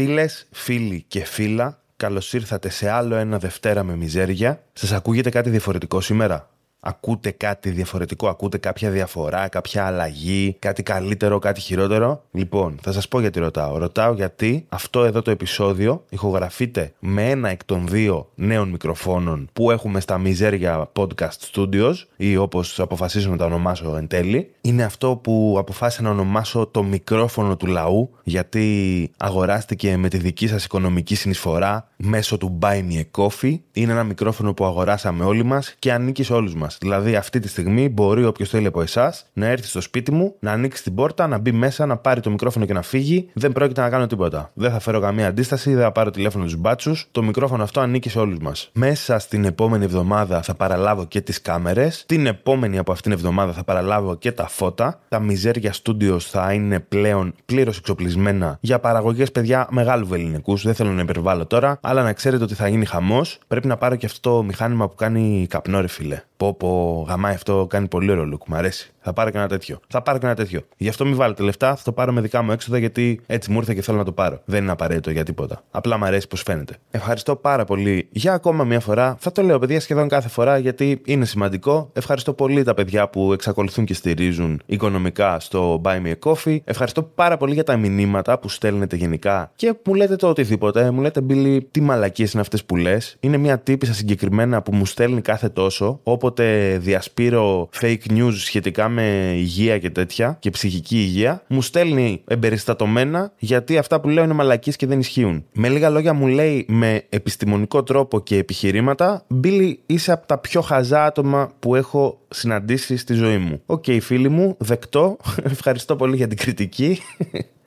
Φίλες, φίλοι και φίλα, καλώς ήρθατε σε άλλο ένα Δευτέρα με μιζέρια. Σας ακούγεται κάτι διαφορετικό σήμερα. Ακούτε κάτι διαφορετικό, ακούτε κάποια διαφορά, κάποια αλλαγή, κάτι καλύτερο, κάτι χειρότερο; Λοιπόν, θα σας πω γιατί ρωτάω. Ρωτάω γιατί αυτό εδώ το επεισόδιο ηχογραφείται με ένα εκ των δύο νέων μικροφώνων που έχουμε στα Μιζέρια Podcast Studios ή όπως αποφασίζω να τα ονομάσω εν τέλει. Είναι αυτό που αποφάσισα να ονομάσω το μικρόφωνο του λαού γιατί αγοράστηκε με τη δική σας οικονομική συνεισφορά μέσω του Buy Me a Coffee. Είναι ένα μικρόφωνο που αγοράσαμε όλοι μας και ανήκει σε όλους μας. Δηλαδή, αυτή τη στιγμή μπορεί όποιος θέλει από εσάς να έρθει στο σπίτι μου, να ανοίξει την πόρτα, να μπει μέσα, να πάρει το μικρόφωνο και να φύγει. Δεν πρόκειται να κάνω τίποτα. Δεν θα φέρω καμία αντίσταση, δεν θα πάρω τηλέφωνο του μπάτσους. Το μικρόφωνο αυτό ανήκει σε όλους μας. Μέσα στην επόμενη εβδομάδα θα παραλάβω και τις κάμερες. Την επόμενη από αυτήν εβδομάδα θα παραλάβω και τα φώτα. Τα μιζέρια studios θα είναι πλέον πλήρως εξοπλισμένα για παραγωγές παιδιά μεγάλου βεληνικούς. Δεν θέλω να υπερβάλλω τώρα, αλλά να ξέρετε ότι θα γίνει χαμός. Πρέπει να πάρω και αυτό το μηχάνημα που κάνει καπνό, ρε φίλε. Πω, πω, γαμάει αυτό, κάνει πολύ ωραίο look, μου αρέσει. Θα πάρω και ένα τέτοιο. Θα πάρω και ένα τέτοιο. Γι' αυτό μην βάλετε λεφτά, θα το πάρω με δικά μου έξοδα γιατί έτσι μου ήρθε και θέλω να το πάρω. Δεν είναι απαραίτητο για τίποτα. Απλά μου αρέσει πώς φαίνεται. Ευχαριστώ πάρα πολύ για ακόμα μια φορά. Θα το λέω, παιδιά, σχεδόν κάθε φορά γιατί είναι σημαντικό. Ευχαριστώ πολύ τα παιδιά που εξακολουθούν και στηρίζουν οικονομικά στο Buy Me a Coffee. Ευχαριστώ πάρα πολύ για τα μηνύματα που στέλνετε γενικά και μου λέτε το οτιδήποτε. Μου λέτε, Μπίλι, τι μαλακίες είναι αυτές που λες. Είναι μια τύπισσα συγκεκριμένα που μου στέλνει κάθε τόσο. Όποτε διασπείρω fake news σχετικά με υγεία και τέτοια και ψυχική υγεία, μου στέλνει εμπεριστατωμένα γιατί αυτά που λέω είναι μαλακίες και δεν ισχύουν. Με λίγα λόγια μου λέει με επιστημονικό τρόπο και επιχειρήματα, Μπίλι, είσαι από τα πιο χαζά άτομα που έχω συναντήσει στη ζωή μου. OK, okay, φίλοι μου, δεκτό. Ευχαριστώ πολύ για την κριτική.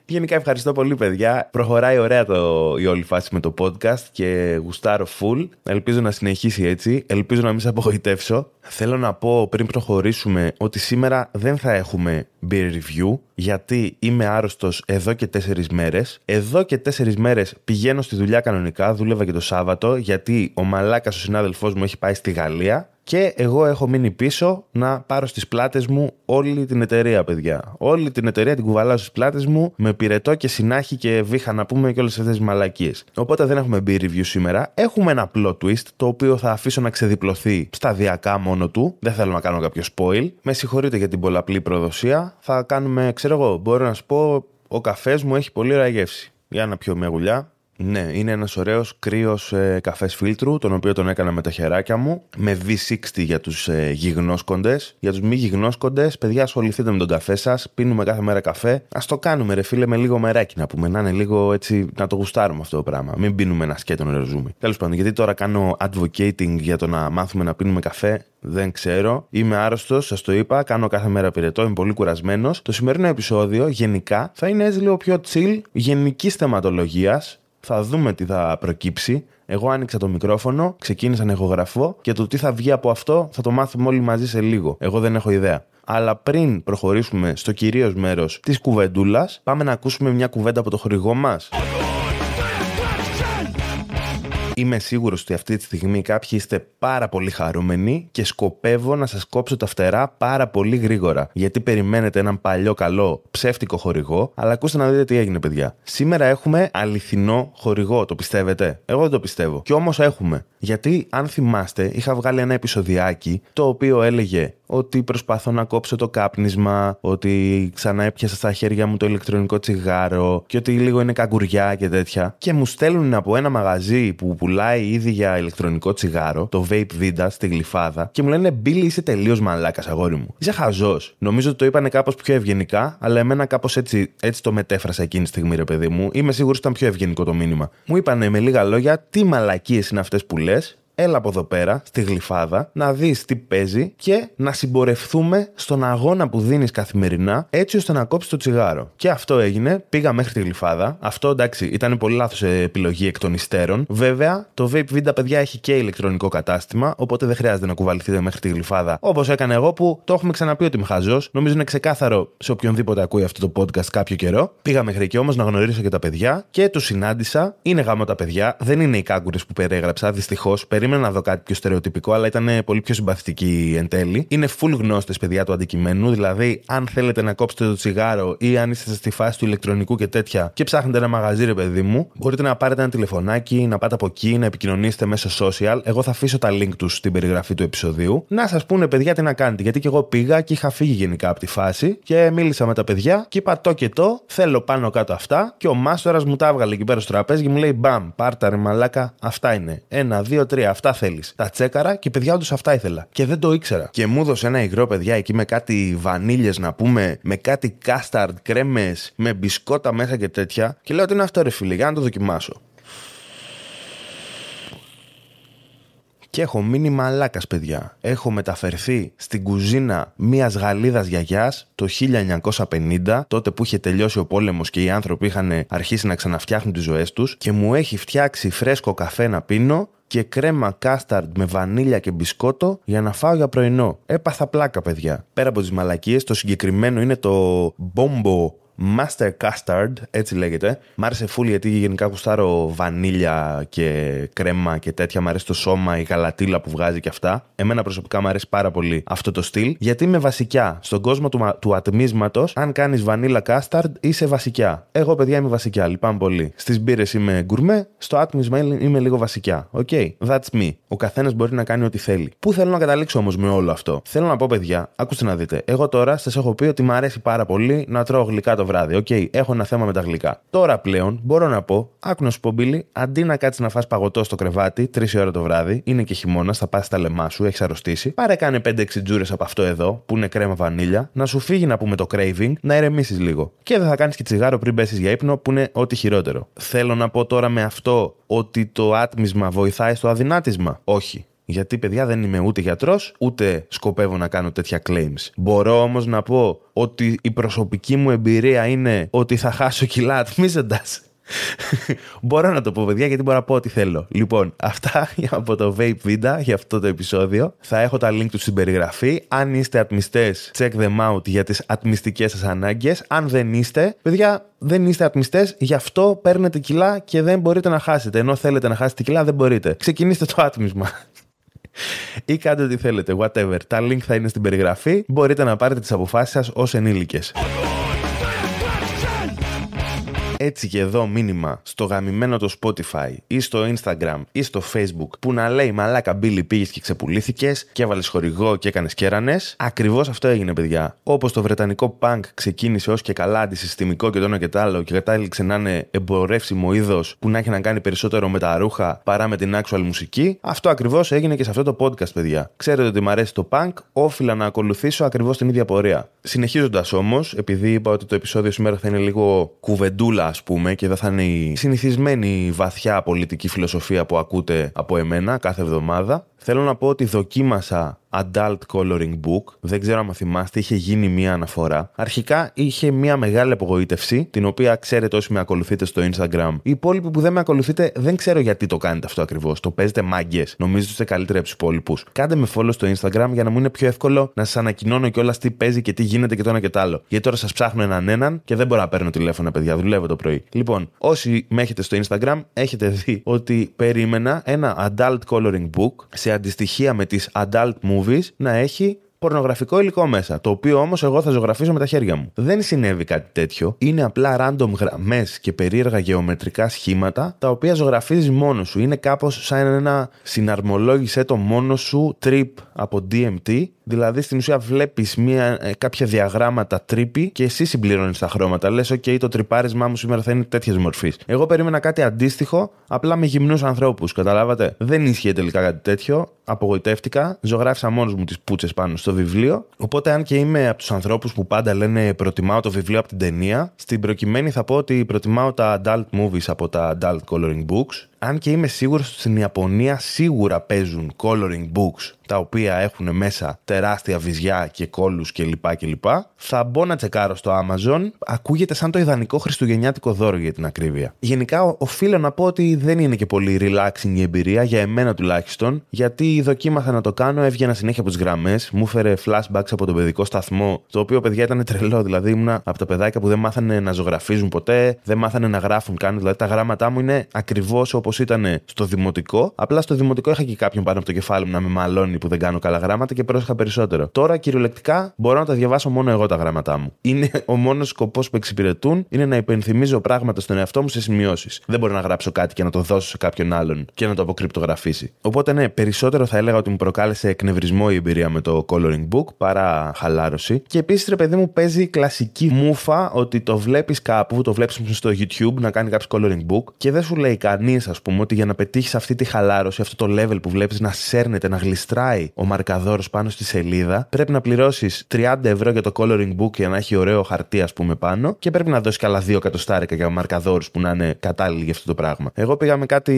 Γενικά ευχαριστώ πολύ παιδιά. Προχωράει ωραία το, η όλη φάση με το podcast και γουστάρω full. Ελπίζω να συνεχίσει έτσι. Ελπίζω να μην σε απογοητεύσω. Θέλω να πω πριν προχωρήσουμε ότι σήμερα δεν θα έχουμε beer review γιατί είμαι άρρωστος εδώ και τέσσερις μέρες. Εδώ και τέσσερις μέρες πηγαίνω στη δουλειά κανονικά, δούλευα και το Σάββατο γιατί ο Μαλάκας ο συνάδελφός μου έχει πάει στη Γαλλία και εγώ έχω μείνει πίσω να πάρω στις πλάτες μου όλη την εταιρεία, παιδιά. Όλη την εταιρεία την κουβαλάω στις πλάτες μου με πυρετό και συνάχη και βήχα να πούμε και όλες αυτές τις μαλακίες. Οπότε δεν έχουμε beer review σήμερα. Έχουμε ένα plot twist το οποίο θα αφήσω να ξεδιπλωθεί σταδιακά μόνο του. Δεν θέλω να κάνω κάποιο spoil. Με συγχωρείτε για την πολλαπλή προδοσία. Θα κάνουμε, ξέρω εγώ, μπορώ να σου πω, ο καφές μου έχει πολύ ωραία γεύση. Για να πιω μια γουλιά. Ναι, είναι ένας ωραίος κρύος ε, καφές φίλτρου, τον οποίο τον έκανα με τα χεράκια μου, με V60 για τους ε, γιγνώσκοντες. Για τους μη γιγνώσκοντες, παιδιά, ασχοληθείτε με τον καφέ σας. Πίνουμε κάθε μέρα καφέ. Α το κάνουμε, ρε φίλε, με λίγο μεράκι να πούμε. Να είναι λίγο έτσι, να το γουστάρουμε αυτό το πράγμα. Μην πίνουμε ένα σκέτο νεροζούμι. Τέλος πάντων, γιατί τώρα κάνω advocating για το να μάθουμε να πίνουμε καφέ, δεν ξέρω. Είμαι άρρωστος, σας το είπα. Κάνω κάθε μέρα πυρετό, είμαι πολύ κουρασμένος. Το σημερινό επεισόδιο γενικά θα είναι έτσι λίγο πιο chill, γενικής θεματολογίας θα δούμε τι θα προκύψει. Εγώ άνοιξα το μικρόφωνο, ξεκίνησα να ηχογραφώ και το τι θα βγει από αυτό θα το μάθουμε όλοι μαζί σε λίγο. Εγώ δεν έχω ιδέα. Αλλά πριν προχωρήσουμε στο κυρίως μέρος της κουβεντούλας, πάμε να ακούσουμε μια κουβέντα από το χορηγό μας. Είμαι σίγουρος ότι αυτή τη στιγμή κάποιοι είστε πάρα πολύ χαρούμενοι και σκοπεύω να σας κόψω τα φτερά πάρα πολύ γρήγορα. Γιατί περιμένετε έναν παλιό καλό ψεύτικο χορηγό, αλλά ακούστε να δείτε τι έγινε, παιδιά. Σήμερα έχουμε αληθινό χορηγό, το πιστεύετε; Εγώ δεν το πιστεύω. Και όμως έχουμε. Γιατί, αν θυμάστε, είχα βγάλει ένα επεισοδιάκι το οποίο έλεγε ότι προσπαθώ να κόψω το κάπνισμα, ότι ξανά έπιασα στα χέρια μου το ηλεκτρονικό τσιγάρο και ότι λίγο είναι καγκουριά και τέτοια. Και μου στέλνουν από ένα μαγαζί που πουλάει ήδη για ηλεκτρονικό τσιγάρο, το Vape Vida στη γλυφάδα, και μου λένε Μπίλι, είσαι τελείως μαλάκας, αγόρι μου. Είσαι χαζός. Νομίζω ότι το είπανε κάπως πιο ευγενικά, αλλά εμένα κάπως έτσι, έτσι το μετέφρασα εκείνη τη στιγμή, ρε παιδί μου. Είμαι σίγουρος ότι ήταν πιο ευγενικό το μήνυμα. Μου είπανε με λίγα λόγια τι μαλακίες είναι αυτές που λες έλα από εδώ πέρα, στη γλυφάδα, να δεις τι παίζει και να συμπορευθούμε στον αγώνα που δίνεις καθημερινά, έτσι ώστε να κόψεις το τσιγάρο. Και αυτό έγινε, πήγα μέχρι τη γλυφάδα. Αυτό εντάξει, ήταν πολύ λάθος επιλογή εκ των υστέρων. Βέβαια, το Vape Vida, παιδιά, έχει και ηλεκτρονικό κατάστημα, οπότε δεν χρειάζεται να κουβαληθείτε μέχρι τη γλυφάδα. Όπως έκανα εγώ που το έχουμε ξαναπεί ότι είμαι χαζός. Νομίζω είναι ξεκάθαρο σε οποιονδήποτε ακούει αυτό το podcast κάποιο καιρό. Πήγα μέχρι εκεί όμως να γνωρίσω και τα παιδιά και τους συνάντησα. Είναι γάμο τα παιδιά, δεν είναι οι κάγκουρες που περιέγραψα, δυστυχώς περίμενα να δω κάτι πιο στερεοτυπικό, αλλά ήταν πολύ πιο συμπαθητική εν τέλει. Είναι full γνώστες, παιδιά, του αντικειμένου. Δηλαδή, αν θέλετε να κόψετε το τσιγάρο ή αν είστε στη φάση του ηλεκτρονικού και τέτοια και ψάχνετε ένα μαγαζί, ρε παιδί μου, μπορείτε να πάρετε ένα τηλεφωνάκι, να πάτε από εκεί, να επικοινωνήσετε μέσω social. Εγώ θα αφήσω τα link τους στην περιγραφή του επεισοδίου. Να σας πούνε, παιδιά, τι να κάνετε. Γιατί και εγώ πήγα και είχα φύγει γενικά από τη φάση και μίλησα με τα παιδιά και είπα το και το, θέλω πάνω κάτω αυτά και ο μάστορας μου τα έβγαλε εκεί πέρα στο τραπέζι και μου λέει μπαμ, πάρτα ρε μαλάκα, αυτά είναι. Ένα, δύο, τρία, αυτά θέλεις. Τα τσέκαρα και παιδιά όντως αυτά ήθελα. Και δεν το ήξερα. Και μου έδωσε ένα υγρό, παιδιά, εκεί με κάτι βανίλιες να πούμε, με κάτι κάσταρντ, κρέμες, με μπισκότα μέσα και τέτοια. Και λέω ότι είναι αυτό ρε φίλε, για να το δοκιμάσω. Και έχω μείνει μαλάκας, παιδιά. Έχω μεταφερθεί στην κουζίνα μιας Γαλλίδας γιαγιάς το 1950, τότε που είχε τελειώσει ο πόλεμος και οι άνθρωποι είχαν αρχίσει να ξαναφτιάχνουν τις ζωές τους, και μου έχει φτιάξει φρέσκο καφέ να πίνω και κρέμα κάσταρντ με βανίλια και μπισκότο για να φάω για πρωινό. Έπαθα πλάκα, παιδιά. Πέρα από τις μαλακίες, το συγκεκριμένο είναι το μπόμπο Master Custard, έτσι λέγεται. Μ' άρεσε φουλ γιατί γενικά γουστάρω βανίλια και κρέμα και τέτοια. Μ' αρέσει το σώμα, η γαλατίλα που βγάζει και αυτά. Εμένα προσωπικά μου αρέσει πάρα πολύ αυτό το στυλ. Γιατί είμαι βασικιά. Στον κόσμο του, του ατμίσματος, αν κάνεις βανίλα custard, είσαι βασικιά. Εγώ, παιδιά, είμαι βασικιά. Λυπάμαι πολύ. Στις μπύρες είμαι γκουρμέ, στο άτμισμα είμαι λίγο βασικιά. OK, okay, that's me. Ο καθένας μπορεί να κάνει ό,τι θέλει. Πού θέλω να καταλήξω όμως με όλο αυτό; Θέλω να πω, παιδιά, ακούστε να δείτε. Εγώ τώρα σας έχω πει ότι μου αρέσει πάρα πολύ να τρώω γλυκά το το βράδυ. OK, okay, έχω ένα θέμα με τα γλυκά. Τώρα πλέον μπορώ να πω, άκου να σου πω, Μπίλι, αντί να κάτσεις να φας παγωτό στο κρεβάτι, 3 ώρα το βράδυ, είναι και χειμώνας, θα πας στα λαιμά σου, έχεις αρρωστήσει. Πάρε κάνε 5-6 τζούρες από αυτό εδώ, που είναι κρέμα βανίλια, να σου φύγει να πούμε το craving, να ηρεμήσει λίγο. Και δεν θα κάνεις και τσιγάρο πριν πέσεις για ύπνο, που είναι ό,τι χειρότερο. Θέλω να πω τώρα με αυτό ότι το άτμισμα βοηθάει στο αδυνάτισμα; Όχι. Γιατί, παιδιά, δεν είμαι ούτε γιατρός, ούτε σκοπεύω να κάνω τέτοια claims. Μπορώ όμως να πω ότι η προσωπική μου εμπειρία είναι ότι θα χάσω κιλά ατμίζοντα. μπορώ να το πω, παιδιά, γιατί μπορώ να πω ό,τι θέλω. Λοιπόν, αυτά από το Vape Vida για αυτό το επεισόδιο. Θα έχω τα link του στην περιγραφή. Αν είστε ατμιστές, check them out για τις ατμιστικές σας ανάγκες. Αν δεν είστε, παιδιά, δεν είστε ατμιστές, γι' αυτό παίρνετε κιλά και δεν μπορείτε να χάσετε. Ενώ θέλετε να χάσετε κιλά, δεν μπορείτε. Ξεκινήστε το άτμισμα ή κάντε ό,τι θέλετε, whatever. Τα link θα είναι στην περιγραφή. Μπορείτε να πάρετε τις αποφάσεις σας ως ενήλικες έτσι και εδώ μήνυμα στο γαμημένο το Spotify ή στο Instagram ή στο Facebook που να λέει Μαλάκα Μπίλι πήγες και ξεπουλήθηκες και έβαλες χορηγό και έκανες κέρανε. Ακριβώς αυτό έγινε, παιδιά. Όπως το βρετανικό punk ξεκίνησε ως και καλά αντισυστημικό και το ένα και το άλλο και κατάληξε να είναι εμπορεύσιμο είδος που να έχει να κάνει περισσότερο με τα ρούχα παρά με την actual μουσική, αυτό ακριβώς έγινε και σε αυτό το podcast, παιδιά. Ξέρετε ότι μου αρέσει το punk, όφιλα να ακολουθήσω ακριβώς την ίδια πορεία. Συνεχίζοντας όμως, επειδή είπα ότι το επεισόδιο σήμερα θα είναι λίγο κουβεντούλα α πούμε, και δεν θα είναι η συνηθισμένη βαθιά πολιτική φιλοσοφία που ακούτε από εμένα κάθε εβδομάδα. Θέλω να πω ότι δοκίμασα Adult Coloring Book. Δεν ξέρω αν θυμάστε, είχε γίνει μία αναφορά. Αρχικά είχε μία μεγάλη απογοήτευση, την οποία ξέρετε όσοι με ακολουθείτε στο Instagram. Οι υπόλοιποι που δεν με ακολουθείτε δεν ξέρω γιατί το κάνετε αυτό ακριβώς. Το παίζετε μάγκες. Νομίζω ότι είστε καλύτεροι από τους υπόλοιπους. Κάντε με follow στο Instagram για να μου είναι πιο εύκολο να σας ανακοινώνω κιόλας τι παίζει και τι γίνεται και το ένα και το άλλο. Γιατί τώρα σας ψάχνω έναν έναν και δεν μπορώ να παίρνω τηλέφωνα, παιδιά. Δουλεύω το πρωί. Λοιπόν, όσοι με έχετε στο Instagram, έχετε δει ότι περίμενα ένα Adult Coloring Book σε αντιστοιχεία με τις Adult Movies να έχει πορνογραφικό υλικό μέσα. Το οποίο όμως εγώ θα ζωγραφίσω με τα χέρια μου. Δεν συνέβη κάτι τέτοιο. Είναι απλά random γραμμές και περίεργα γεωμετρικά σχήματα τα οποία ζωγραφίζεις μόνος σου. Είναι κάπως σαν ένα συναρμολόγησε το μόνος σου trip από DMT Δηλαδή στην ουσία βλέπεις ε, κάποια διαγράμματα trippy και εσύ συμπληρώνεις τα χρώματα. Λες, OK, το τριπάρισμά μου σήμερα θα είναι τέτοιας μορφής. Εγώ περίμενα κάτι αντίστοιχο, απλά με γυμνούς ανθρώπους. Καταλάβατε. Δεν ίσχυε τελικά κάτι τέτοιο. Απογοητεύτηκα. Ζωγράφισα μόνος μου τις πούτσες πάνω στο βιβλίο. Οπότε, αν και είμαι από τους ανθρώπους που πάντα λένε προτιμάω το βιβλίο από την ταινία, στην προκειμένη θα πω ότι προτιμάω τα adult movies από τα adult coloring books αν και είμαι σίγουρος ότι στην Ιαπωνία σίγουρα παίζουν coloring books τα οποία έχουν μέσα τεράστια βυζιά και κόλλους κλπ. κλπ. Θα μπω να τσεκάρω στο Amazon. Ακούγεται σαν το ιδανικό χριστουγεννιάτικο δώρο για την ακρίβεια. Γενικά, οφείλω να πω ότι δεν είναι και πολύ relaxing η εμπειρία, για εμένα τουλάχιστον, γιατί δοκίμαθα να το κάνω, έβγαινα συνέχεια από τις γραμμές, μου έφερε flashbacks από τον παιδικό σταθμό, το οποίο παιδιά ήταν τρελό. Δηλαδή, ήμουν από τα παιδάκια που δεν μάθανε να ζωγραφίζουν ποτέ, δεν μάθανε να γράφουν καν. Δηλαδή, τα γράμματά μου είναι ακριβώς όπως ήταν στο δημοτικό. Απλά στο δημοτικό είχα και κάποιον πάνω από το κεφάλι μου να με μαλώνει που δεν κάνω καλά γράμματα και πρόσεχα περισσότερο. Τώρα κυριολεκτικά μπορώ να τα διαβάσω μόνο εγώ τα γράμματά μου. Είναι ο μόνος σκοπός που εξυπηρετούν είναι να υπενθυμίζω πράγματα στον εαυτό μου σε σημειώσεις. Δεν μπορώ να γράψω κάτι και να το δώσω σε κάποιον άλλον και να το αποκρυπτογραφήσει. Οπότε ναι, περισσότερο θα έλεγα ότι μου προκάλεσε εκνευρισμό η εμπειρία με το coloring book παρά χαλάρωση. Και επίσης, ρε παιδί μου, παίζει κλασική μούφα ότι το βλέπεις κάπου, το βλέπεις στο YouTube να κάνει κάποιος coloring book και δεν σου λέει κανείς, ας πούμε, ότι για να πετύχεις αυτή τη χαλάρωση, αυτό το level που βλέπεις να σέρνεται, να γλιστράει ο μαρκαδόρος πάνω στη σελίδα, πρέπει να πληρώσεις 30 ευρώ για το coloring book για να έχει ωραίο χαρτί, ας πούμε, πάνω και πρέπει να δώσεις καλά 2 εκατοστάρικα για μαρκαδόρους που να είναι κατάλληλοι για αυτό το πράγμα. Εγώ πήγα με κάτι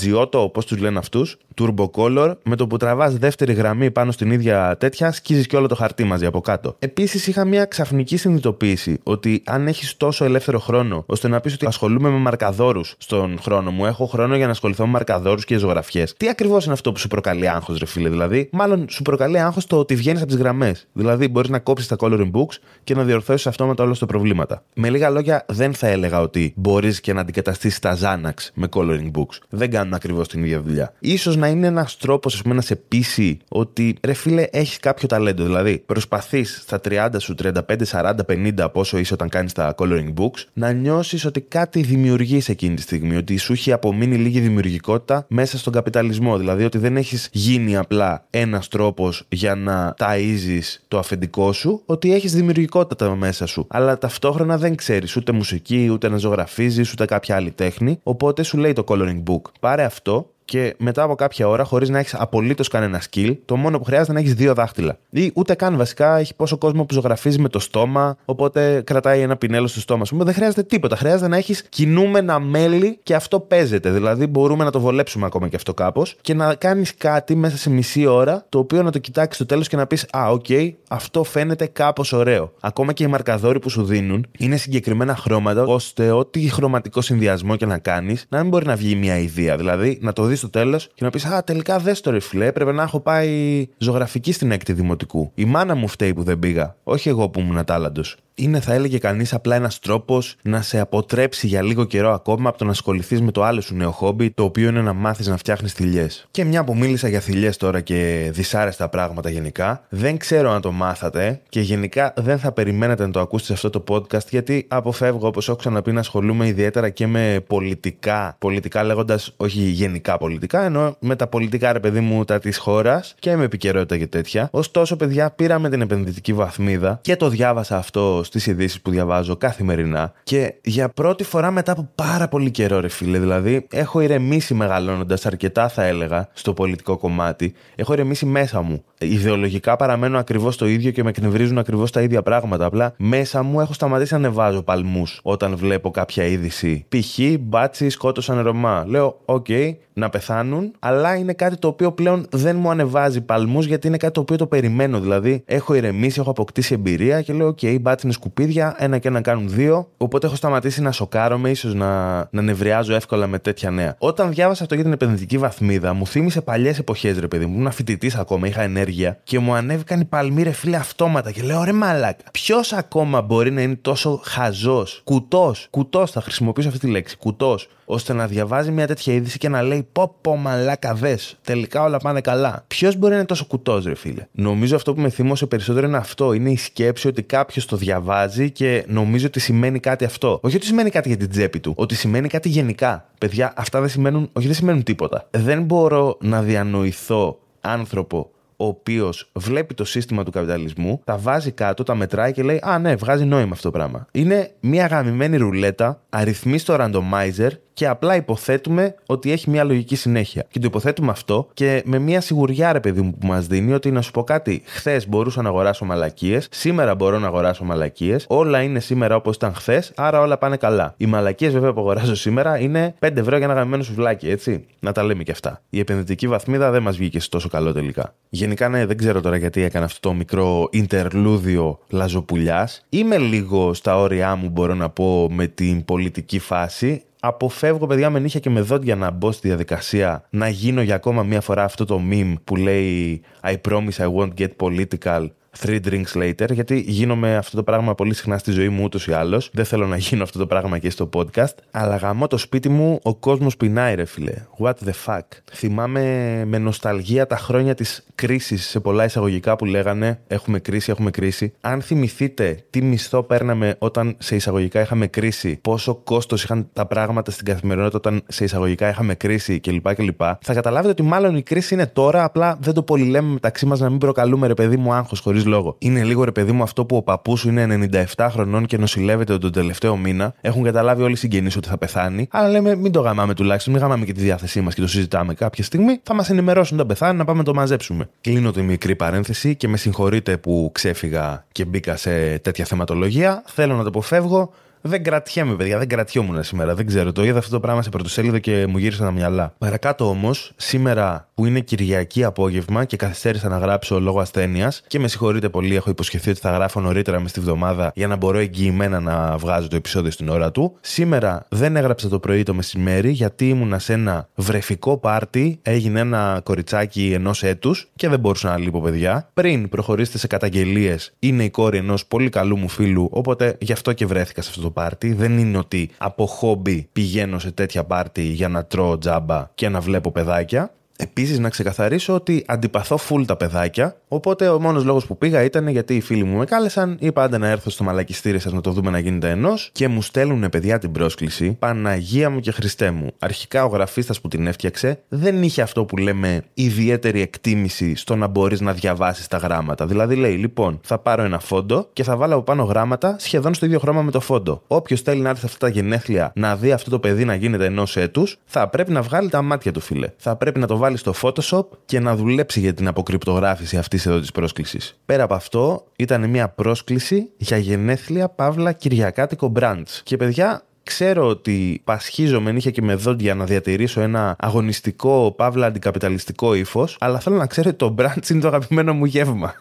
Giotto, πώ τους λένε αυτούς, Turbo Color, με το που τραβάς δεύτερη γραμμή πάνω στην ίδια τέτοια, σκίζεις και όλο το χαρτί μαζί από κάτω. Επίσης είχα μια ξαφνική συνειδητοποίηση ότι αν έχεις τόσο ελεύθερο χρόνο ώστε να πεις ότι ασχολούμαι με μαρκαδόρους στον χρόνο μου, έχω χρόνο για να ασχοληθώ με μαρκαδόρους και ζωγραφιές. Τι ακριβώς είναι αυτό που σου προκαλεί άγχος, ρε φίλε, δηλαδή; Μάλλον σου προκαλεί άγχος το ότι βγαίνεις από τις γραμμές. Δηλαδή μπορείς να κόψεις τα coloring books και να διορθώσεις αυτόματα όλα τα προβλήματα. Με λίγα λόγια, δεν θα έλεγα ότι μπορείς και να αντικαταστήσεις τα Xanax με coloring books. Δεν κάνουν ακριβώς την ίδια δουλειά. σω να είναι ένας τρόπος, ας πούμε, να σε πείσει ότι ρε φίλε, έχεις κάποιο ταλέντο. Δηλαδή, προσπαθείς στα 30 σου, 35, 40, 50, πόσο είσαι όταν κάνεις τα coloring books, να νιώσεις ότι κάτι δημιουργείς εκείνη τη στιγμή. Ότι σου έχει απομείνει λίγη δημιουργικότητα μέσα στον καπιταλισμό. Δηλαδή, ότι δεν έχεις γίνει απλά ένας τρόπος για να ταΐζεις το αφεντικό σου, ότι έχεις δημιουργικότητα μέσα σου. Αλλά ταυτόχρονα δεν ξέρεις ούτε μουσική, ούτε να ζωγραφίζεις, ούτε κάποια άλλη τέχνη. Οπότε σου λέει το coloring book. Πάρε αυτό, και μετά από κάποια ώρα, χωρίς να έχεις απολύτως κανένα skill, το μόνο που χρειάζεται είναι να έχεις δύο δάχτυλα. Ή ούτε καν βασικά, έχει πόσο κόσμο που ζωγραφίζει με το στόμα, οπότε κρατάει ένα πινέλο στο στόμα σου. Δεν χρειάζεται τίποτα. Χρειάζεται να έχεις κινούμενα μέλη και αυτό παίζεται. Δηλαδή, μπορούμε να το βολέψουμε ακόμα και αυτό κάπως και να κάνεις κάτι μέσα σε μισή ώρα, το οποίο να το κοιτάξεις στο τέλος και να πεις Α, OK, okay, αυτό φαίνεται κάπως ωραίο. Ακόμα και οι μαρκαδόροι που σου δίνουν είναι συγκεκριμένα χρώματα, ώστε ό,τι χρωματικό συνδυασμό και να κάνεις να μην μπορεί να βγει μια αηδία. Δηλαδή, να το δεις στο τέλος και να πεις Α, τελικά δες το ρε φίλε, έπρεπε να έχω πάει ζωγραφική στην έκτη δημοτικού. Η μάνα μου φταίει που δεν πήγα, όχι εγώ που ήμουν ατάλλαντος είναι, θα έλεγε κανείς, απλά ένας τρόπος να σε αποτρέψει για λίγο καιρό ακόμα από το να ασχοληθείς με το άλλο σου νέο χόμπι, το οποίο είναι να μάθεις να φτιάχνεις θηλιές. Και μια που μίλησα για θηλιές τώρα και δυσάρεστα πράγματα γενικά, δεν ξέρω αν το μάθατε και γενικά δεν θα περιμένετε να το ακούσετε σε αυτό το podcast γιατί αποφεύγω, όπως έχω ξαναπεί, να ασχολούμαι ιδιαίτερα και με πολιτικά. Πολιτικά λέγοντας, όχι γενικά πολιτικά, εννοώ με τα πολιτικά ρε παιδί μου τα της χώρας και με επικαιρότητα και τέτοια. Ωστόσο, παιδιά, πήραμε την επενδυτική βαθμίδα και το διάβασα αυτό στις ειδήσεις που διαβάζω καθημερινά και για πρώτη φορά μετά από πάρα πολύ καιρό, ρε φίλε. Δηλαδή, έχω ηρεμήσει μεγαλώνοντας αρκετά, θα έλεγα, στο πολιτικό κομμάτι. Έχω ηρεμήσει μέσα μου. Ιδεολογικά παραμένω ακριβώς το ίδιο και με εκνευρίζουν ακριβώς τα ίδια πράγματα. Απλά μέσα μου έχω σταματήσει να ανεβάζω παλμούς όταν βλέπω κάποια είδηση. Π.χ. μπάτσοι σκότωσαν Ρωμά. Λέω, οκ, να πεθάνουν, αλλά είναι κάτι το οποίο πλέον δεν μου ανεβάζει παλμούς γιατί είναι κάτι το οποίο το περιμένω. Δηλαδή, έχω ηρεμήσει, έχω αποκτήσει εμπειρία και λέω: OK, μπάτσι είναι σκουπίδια, ένα και ένα κάνουν δύο. Οπότε έχω σταματήσει να σοκάρομαι, ίσως να, να νευριάζω εύκολα με τέτοια νέα. Όταν διάβασα αυτό για την επενδυτική βαθμίδα, μου θύμισε παλιές εποχές, ρε παιδί μου. Ήμουν φοιτητής ακόμα, είχα ενέργεια και μου ανέβηκαν οι παλμοί, ρε φίλε, αυτόματα. Και λέω: Ρε μαλάκα, ποιος ακόμα μπορεί να είναι τόσο χαζός, κουτός, κουτός, θα χρησιμοποιήσω αυτή τη λέξη, κουτός, ώστε να διαβάζει μια τέτοια είδηση και να λέει πω πω μαλάκα δες. Τελικά όλα πάνε καλά. Ποιος μπορεί να είναι τόσο κουτός, ρε φίλε; Νομίζω αυτό που με θύμωσε περισσότερο είναι αυτό. Είναι η σκέψη ότι κάποιος το διαβάζει και νομίζει ότι σημαίνει κάτι αυτό. Όχι ότι σημαίνει κάτι για την τσέπη του, ότι σημαίνει κάτι γενικά. Παιδιά, αυτά δεν σημαίνουν, όχι δεν σημαίνουν τίποτα. Δεν μπορώ να διανοηθώ άνθρωπο ο οποίος βλέπει το σύστημα του καπιταλισμού, τα βάζει κάτω, τα μετράει και λέει Α, ναι, βγάζει νόημα αυτό το πράγμα. Είναι μια γαμημένη ρουλέτα, αριθμεί στο randomizer και απλά υποθέτουμε ότι έχει μια λογική συνέχεια. Και το υποθέτουμε αυτό και με μια σιγουριά, ρε παιδί μου, που μας δίνει ότι να σου πω κάτι, χθες μπορούσα να αγοράσω μαλακίες, σήμερα μπορώ να αγοράσω μαλακίες, όλα είναι σήμερα όπως ήταν χθες, άρα όλα πάνε καλά. Οι μαλακίες, βέβαια, που αγοράζω σήμερα είναι 5 ευρώ για ένα γαμμένο σουβλάκι, έτσι. Να τα λέμε και αυτά. Η επενδυτική βαθμίδα δεν μας βγήκε τόσο καλό τελικά. Γενικά, ναι, δεν ξέρω τώρα γιατί έκανα αυτό το μικρό ιντερλούδιο λαζοπουλιάς. Είμαι λίγο στα όρια μου, μπορώ να πω, με την πολιτική φάση αποφεύγω, παιδιά, με νύχια και με δόντια να μπω στη διαδικασία να γίνω για ακόμα μία φορά αυτό το meme που λέει I promise I won't get political three drinks later, γιατί γίνομαι αυτό το πράγμα πολύ συχνά στη ζωή μου ούτως ή άλλως. Δεν θέλω να γίνω αυτό το πράγμα και στο podcast. Αλλά γαμώ το σπίτι μου, ο κόσμος πεινάει, ρε φιλέ. What the fuck. Θυμάμαι με νοσταλγία τα χρόνια της κρίσης σε πολλά εισαγωγικά που λέγανε Έχουμε κρίση, έχουμε κρίση. Αν θυμηθείτε τι μισθό παίρναμε όταν σε εισαγωγικά είχαμε κρίση, πόσο κόστος είχαν τα πράγματα στην καθημερινότητα όταν σε εισαγωγικά είχαμε κρίση κλπ. κλπ. Θα καταλάβετε ότι μάλλον η κρίση είναι τώρα, απλά δεν το πολυλέμε μεταξύ μας να μην προκαλούμε ρε παιδί μου άγχος χωρίς λόγο. Είναι λίγο ρε παιδί μου αυτό που ο παππούς σου είναι 97 χρονών και νοσηλεύεται τον τελευταίο μήνα. Έχουν καταλάβει όλοι οι συγγενείς ότι θα πεθάνει. Αλλά λέμε μην το γαμάμε τουλάχιστον, μην γαμάμε και τη διάθεσή μας και το συζητάμε κάποια στιγμή. Θα μας ενημερώσουν όταν πεθάνει να πάμε να το μαζέψουμε. Κλείνω τη μικρή παρένθεση και με συγχωρείτε που ξέφυγα και μπήκα σε τέτοια θεματολογία. Θέλω να το αποφεύγω. Δεν κρατιέμαι, παιδιά, δεν κρατιόμουν σήμερα. Δεν ξέρω. Το είδα αυτό το πράγμα σε πρωτοσέλιδο και μου γύρισαν τα μυαλά. Παρακάτω όμως, σήμερα που είναι Κυριακή απόγευμα και καθυστέρησα να γράψω λόγω ασθένειας και με συγχωρείτε πολύ, έχω υποσχεθεί ότι θα γράφω νωρίτερα μες στη βδομάδα για να μπορώ εγγυημένα να βγάζω το επεισόδιο στην ώρα του. Σήμερα δεν έγραψα το πρωί το μεσημέρι γιατί ήμουνα σε ένα βρεφικό πάρτι. Έγινε ένα κοριτσάκι ενός έτους και δεν μπορούσα να λείπω, παιδιά. Πριν προχωρήσετε σε καταγγελίες, είναι η κόρη ενός πολύ καλού μου φίλου, οπότε γι' αυτό και βρέθηκα σε αυτό το πάρτι. Δεν είναι ότι από χόμπι πηγαίνω σε τέτοια πάρτι για να τρώω τζάμπα και να βλέπω παιδάκια. Επίσης, να ξεκαθαρίσω ότι αντιπαθώ φουλ τα παιδάκια. Οπότε, ο μόνος λόγος που πήγα ήταν γιατί οι φίλοι μου με κάλεσαν. Είπα άντε να έρθω στο μαλακιστήρι σας να το δούμε να γίνεται ενός. Και μου στέλνουν παιδιά την πρόσκληση. Παναγία μου και Χριστέ μου. Αρχικά, ο γραφίστας που την έφτιαξε δεν είχε αυτό που λέμε ιδιαίτερη εκτίμηση στο να μπορείς να διαβάσεις τα γράμματα. Δηλαδή, λέει, λοιπόν, θα πάρω ένα φόντο και θα βάλω από πάνω γράμματα σχεδόν στο ίδιο χρώμα με το φόντο. Όποιος θέλει να έρθει σε αυτά τα γενέθλια να δει αυτό το παιδί να γίνεται ενός έτους, θα πρέπει να βγάλει τα μάτια του, φίλε. Θα πρέπει να το βάλει στο Photoshop και να δουλέψει για την αποκρυπτογράφηση αυτής εδώ της πρόσκλησης. Πέρα από αυτό, ήταν μια πρόσκληση για γενέθλια Παύλα Κυριακάτικο Μπραντς. Και παιδιά, Ξέρω ότι πασχίζομαι νύχια και με δόντια να διατηρήσω ένα αγωνιστικό, παύλα αντικαπιταλιστικό ύφος, αλλά θέλω να ξέρετε το μπραντς είναι το αγαπημένο μου γεύμα.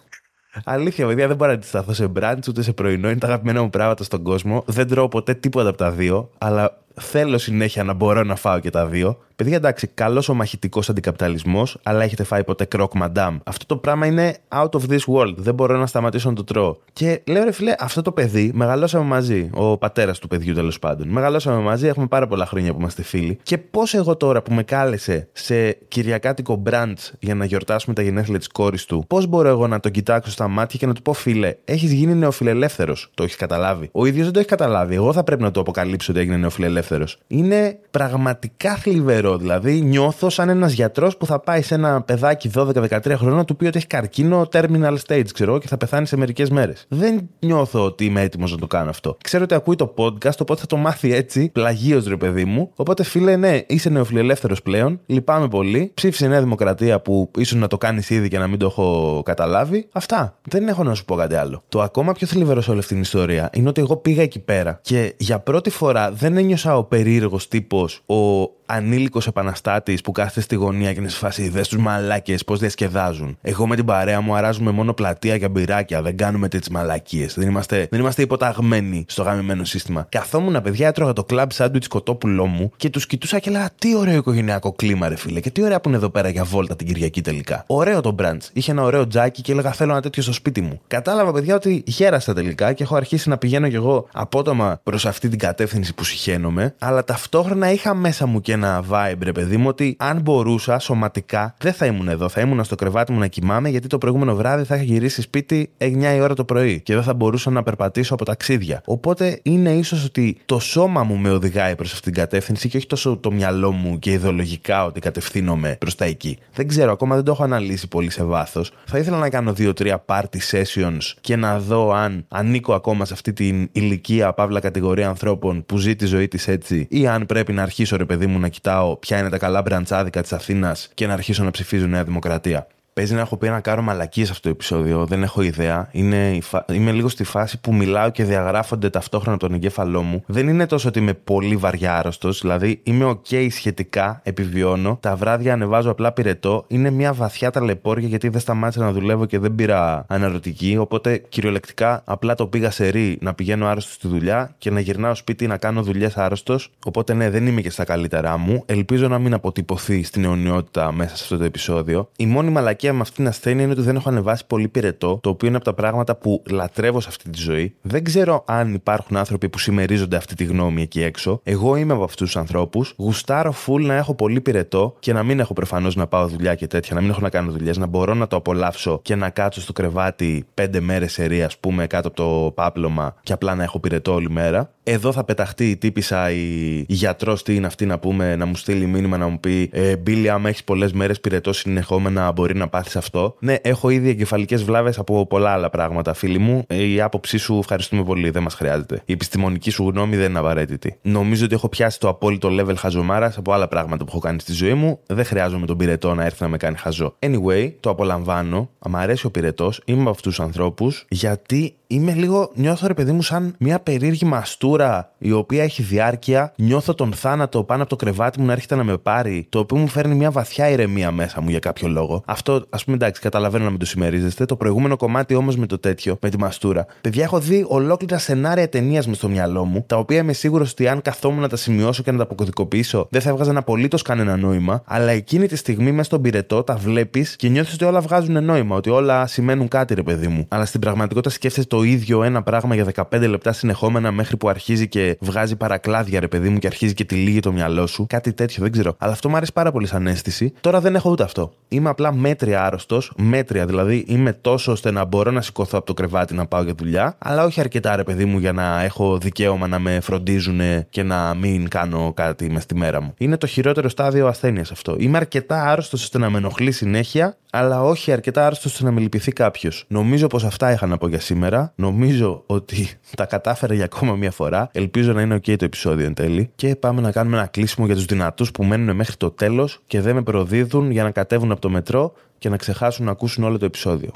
Αλήθεια, παιδιά, δεν μπορώ να αντισταθώ σε μπραντς ούτε σε πρωινό. Είναι τα αγαπημένα μου πράγματα στον κόσμο. Δεν τρώω ποτέ τίποτα από τα δύο, αλλά θέλω συνέχεια να μπορώ να φάω και τα δύο. Παιδιά, εντάξει, καλός ο μαχητικός αντικαπιταλισμός, αλλά έχετε φάει ποτέ κρόκ μαντάμ; Αυτό το πράγμα είναι out of this world. Δεν μπορώ να σταματήσω να το τρώω. Και λέω, ρε φιλέ, αυτό το παιδί μεγαλώσαμε μαζί. Ο πατέρας του παιδιού τέλος πάντων. Μεγαλώσαμε μαζί, έχουμε πάρα πολλά χρόνια που είμαστε φίλοι. Και πώς εγώ τώρα που με κάλεσε σε κυριακάτικο μπραντ για να γιορτάσουμε τα γενέθλια της κόρης του, πώς μπορώ εγώ να τον κοιτάξω στα μάτια και να του πω, φίλε, έχεις γίνει νεοφιλελεύθερος. Το έχεις καταλάβει. Ο ίδιος δεν το έχει καταλάβει. Εγώ θα πρέπει να το αποκαλύψω ότι έγινε νεοφιλελεύθερος. Είναι πραγματικά θλιβερό Δηλαδή, νιώθω σαν ένας γιατρός που θα πάει σε ένα παιδάκι 12-13 χρόνια να του πει ότι έχει καρκίνο terminal stage, ξέρω, και θα πεθάνει σε μερικές μέρες. Δεν νιώθω ότι είμαι έτοιμος να το κάνω αυτό. Ξέρω ότι ακούει το podcast, οπότε θα το μάθει έτσι, πλαγίως ρε παιδί μου. Οπότε, φίλε, ναι, είσαι νεοφιλελεύθερος πλέον. Λυπάμαι πολύ. Ψήφισε Νέα Δημοκρατία που ίσως να το κάνεις ήδη και να μην το έχω καταλάβει. Αυτά. Δεν έχω να σου πω κάτι άλλο. Το ακόμα πιο θλιβερό σε όλη αυτή την ιστορία είναι ότι εγώ πήγα εκεί πέρα και για πρώτη φορά δεν ένιωσα ο περίεργος τύπος, ο ανήλικος επαναστάτης που κάθεται στη γωνία και είναι σε φάση δες τους μαλάκες πώς διασκεδάζουν. Εγώ με την παρέα μου αράζουμε μόνο πλατεία για μπυράκια, δεν κάνουμε τέτοιες μαλακίες. Δεν είμαστε, δεν είμαστε υποταγμένοι στο γαμημένο σύστημα. Καθόμουν παιδιά, έτρωγα το κλαμπ σάντουιτ κοτόπουλό μου και τους κοιτούσα και έλεγα τι ωραίο οικογενειακό κλίμα, ρε φίλε, και τι ωραία που είναι εδώ πέρα για βόλτα την Κυριακή τελικά. Ωραίο το μπραντ. Είχε ένα ωραίο τζάκι και έλεγα θέλω ένα τέτοιο στο σπίτι μου. Κατάλαβα, παιδιά, ότι γέρασα τελικά και έχω αρχίσει να πηγαίνω κι εγώ απότομα προς αυτή την κατεύθυνση που συχαίνομαι, αλλά ταυτόχρονα είχα μέσα μου και ένα vibe, ρε παιδί μου, ότι αν μπορούσα σωματικά δεν θα ήμουν εδώ. Θα ήμουν στο κρεβάτι μου να κοιμάμαι, γιατί το προηγούμενο βράδυ θα είχα γυρίσει σπίτι 9 η ώρα το πρωί και δεν θα μπορούσα να περπατήσω από ταξίδια. Οπότε είναι ίσως ότι το σώμα μου με οδηγάει προς αυτήν την κατεύθυνση και όχι τόσο το μυαλό μου και ιδεολογικά ότι κατευθύνομαι προς τα εκεί. Δεν ξέρω, ακόμα δεν το έχω αναλύσει πολύ σε βάθος. Θα ήθελα να κάνω 2-3 party sessions και να δω αν ανήκω ακόμα σε αυτή την ηλικία, παύλα κατηγορία ανθρώπων που ζει τη ζωή της έτσι, ή αν πρέπει να αρχίσω ρε παιδί μου να κοιτάω ποια είναι τα καλά μπραντσάδικα της Αθήνας και να αρχίσω να ψηφίζω Νέα Δημοκρατία. Παίζει να έχω πει να κάνω μαλακίες αυτό το επεισόδιο, δεν έχω ιδέα. Είναι φα... Είμαι λίγο στη φάση που μιλάω και διαγράφονται ταυτόχρονα τον εγκέφαλό μου. Δεν είναι τόσο ότι είμαι πολύ βαριά άρρωστος, δηλαδή είμαι OK σχετικά, επιβιώνω. Τα βράδια ανεβάζω απλά πυρετό. Είναι μια βαθιά ταλαιπώρια γιατί δεν σταμάτησα να δουλεύω και δεν πήρα αναρωτική. Οπότε κυριολεκτικά απλά το πήγα σε ρί να πηγαίνω άρρωστος στη δουλειά και να γυρνάω σπίτι να κάνω δουλειές άρρωστος. Οπότε ναι, δεν είμαι και στα καλύτερά μου. Ελπίζω να μην αποτυπωθεί στην αιωνιότητα μέσα σε αυτό το επεισόδιο. Η μόνη μαλακή μαλακία με αυτήν την ασθένεια είναι ότι δεν έχω ανεβάσει πολύ πυρετό, το οποίο είναι από τα πράγματα που λατρεύω σε αυτή τη ζωή. Δεν ξέρω αν υπάρχουν άνθρωποι που συμμερίζονται αυτή τη γνώμη εκεί έξω. Εγώ είμαι από αυτούς τους ανθρώπους. Γουστάρω φουλ να έχω πολύ πυρετό και να μην έχω προφανώς να πάω δουλειά και τέτοια, να μην έχω να κάνω δουλειές, να μπορώ να το απολαύσω και να κάτσω στο κρεβάτι πέντε μέρες σε ας πούμε, κάτω από το πάπλωμα και απλά να έχω πυρετό όλη μέρα. Εδώ θα πεταχτεί η τύπησα η, η γιατρός, τι είναι αυτή να πούμε, να μου στείλει μήνυμα να μου πει ε, Μπίλι, άμα έχεις πολλές μέρες πυρετό συνεχόμενα, μπορεί να πάθεις αυτό. Ναι, έχω ήδη εγκεφαλικές βλάβες από πολλά άλλα πράγματα, φίλοι μου. Ε, η άποψή σου ευχαριστούμε πολύ, δεν μας χρειάζεται. Η επιστημονική σου γνώμη δεν είναι απαραίτητη. Νομίζω ότι έχω πιάσει το απόλυτο level χαζομάρας από άλλα πράγματα που έχω κάνει στη ζωή μου. Δεν χρειάζομαι τον πυρετό να έρθει να με κάνει χαζό. Anyway, το απολαμβάνω. Αν αρέσει ο πυρετός, είμαι από αυτούς τους ανθρώπους γιατί είμαι λίγο, νιώθω ρε παιδί μου σαν μια περίεργη μαστούρα η οποία έχει διάρκεια. Νιώθω τον θάνατο πάνω από το κρεβάτι μου να έρχεται να με πάρει, το οποίο μου φέρνει μια βαθιά ηρεμία μέσα μου για κάποιο λόγο. Αυτό, ας πούμε, εντάξει, καταλαβαίνω να μην το συμμερίζεστε. Το προηγούμενο κομμάτι όμως με το τέτοιο, με τη μαστούρα. Παιδιά, έχω δει ολόκληρα σενάρια ταινίας μες στο μυαλό μου, τα οποία είμαι σίγουρος ότι αν καθόμουν να τα σημειώσω και να τα αποκωδικοποιήσω, δεν θα έβγαζαν απολύτως κανένα νόημα. Αλλά εκείνη τη στιγμή μέσα στον πυρετό τα βλέπεις και νιώθεις ότι όλα βγάζουν νόημα, ότι όλα σημαίνουν κάτι, ρε παιδί μου. Αλλά στην πραγματικότητα σκέφτεσαι το ίδιο ένα πράγμα για 15 λεπτά συνεχόμενα μέχρι που αρχίζει και βγάζει παρακλάδια, ρε παιδί μου, και αρχίζει και τυλίγει το μυαλό σου. Κάτι τέτοιο, δεν ξέρω. Αλλά αυτό μου αρέσει πάρα πολύ σαν αίσθηση. Τώρα δεν έχω ούτε αυτό. Είμαι απλά μέτρια άρρωστο, μέτρια δηλαδή είμαι τόσο ώστε να μπορώ να σηκωθώ από το κρεβάτι να πάω για δουλειά, αλλά όχι αρκετά, ρε παιδί μου, για να έχω δικαίωμα να με φροντίζουν και να μην κάνω κάτι μες στη μέρα μου. Είναι το χειρότερο στάδιο ασθένειας αυτό. Είμαι αρκετά άρρωστο ώστε να με ενοχλεί συνέχεια, αλλά όχι αρκετά άρρωστο ώστε να με λυπηθεί κάποιος. Νομίζω πως αυτά είχα να πω για σήμερα. Νομίζω ότι τα κατάφερα για ακόμα μια φορά. Ελπίζω να είναι OK το επεισόδιο εν τέλει. Και πάμε να κάνουμε ένα κλείσιμο για τους δυνατούς που μένουν μέχρι το τέλος και δεν με προδίδουν για να κατέβουν από το μετρό και να ξεχάσουν να ακούσουν όλο το επεισόδιο.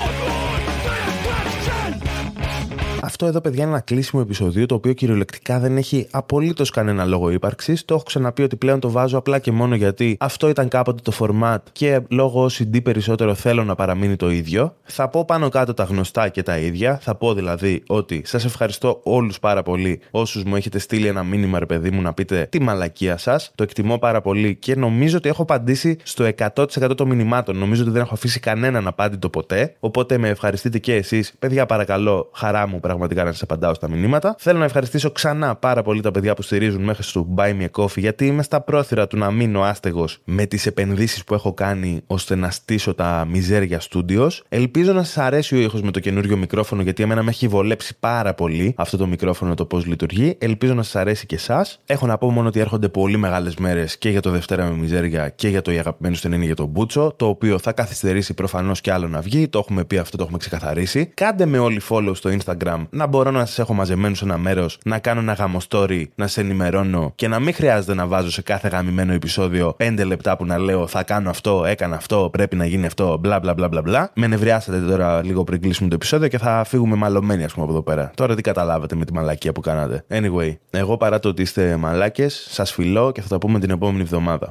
Αυτό εδώ, παιδιά, είναι ένα κλείσιμο επεισόδιο το οποίο κυριολεκτικά δεν έχει απολύτως κανένα λόγο ύπαρξης. Το έχω ξαναπεί ότι πλέον το βάζω απλά και μόνο γιατί αυτό ήταν κάποτε το format και λόγω OCD περισσότερο θέλω να παραμείνει το ίδιο. Θα πω πάνω κάτω τα γνωστά και τα ίδια. Θα πω δηλαδή ότι σας ευχαριστώ όλους πάρα πολύ όσους μου έχετε στείλει ένα μήνυμα, ρε παιδί μου, να πείτε τη μαλακία σας. Το εκτιμώ πάρα πολύ και νομίζω ότι έχω απαντήσει στο 100% των μηνυμάτων. Νομίζω ότι δεν έχω αφήσει κανέναν απάντητο ποτέ. Οπότε με ευχαριστείτε και εσείς. Παιδιά, παρακαλώ, χαρά μου πραγματικά πραγματικά να σας απαντάω στα μηνύματα. Θέλω να ευχαριστήσω ξανά πάρα πολύ τα παιδιά που στηρίζουν μέχρι στο Buy Me a Coffee, γιατί είμαι στα πρόθυρα του να μείνω άστεγος με τις επενδύσεις που έχω κάνει ώστε να στήσω τα μιζέρια Studios. Ελπίζω να σας αρέσει ο ήχος με το καινούριο μικρόφωνο, γιατί εμένα με έχει βολέψει πάρα πολύ αυτό το μικρόφωνο το πώς λειτουργεί. Ελπίζω να σας αρέσει και εσάς. Έχω να πω μόνο ότι έρχονται πολύ μεγάλες μέρες και για το Δευτέρα με μιζέρια και για το η αγαπημένο στην είναι για το Μπούτσο, το οποίο θα καθυστερήσει προφανώς και άλλο να βγει. Το έχουμε πει αυτό, το έχουμε ξεκαθαρίσει. Κάντε με όλοι follow στο Instagram να μπορώ να σας έχω μαζεμένους σε ένα μέρος, να κάνω ένα γάμο story, να σε ενημερώνω και να μην χρειάζεται να βάζω σε κάθε γαμημένο επεισόδιο 5 λεπτά που να λέω θα κάνω αυτό, έκανα αυτό, πρέπει να γίνει αυτό, μπλα μπλα μπλα μπλα μπλα. Με νευριάσατε τώρα λίγο πριν κλείσουμε το επεισόδιο και θα φύγουμε μαλωμένοι, ας πούμε, από εδώ πέρα. Τώρα τι καταλάβατε με τη μαλακία που κάνατε. Anyway, εγώ παρά το ότι είστε μαλάκες, σας φιλώ και θα τα πούμε την επόμενη εβδομάδα.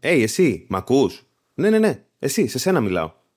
Hey, εσύ, μ' ακούς; Ναι, ναι, ναι, εσύ, σε σένα μιλάω.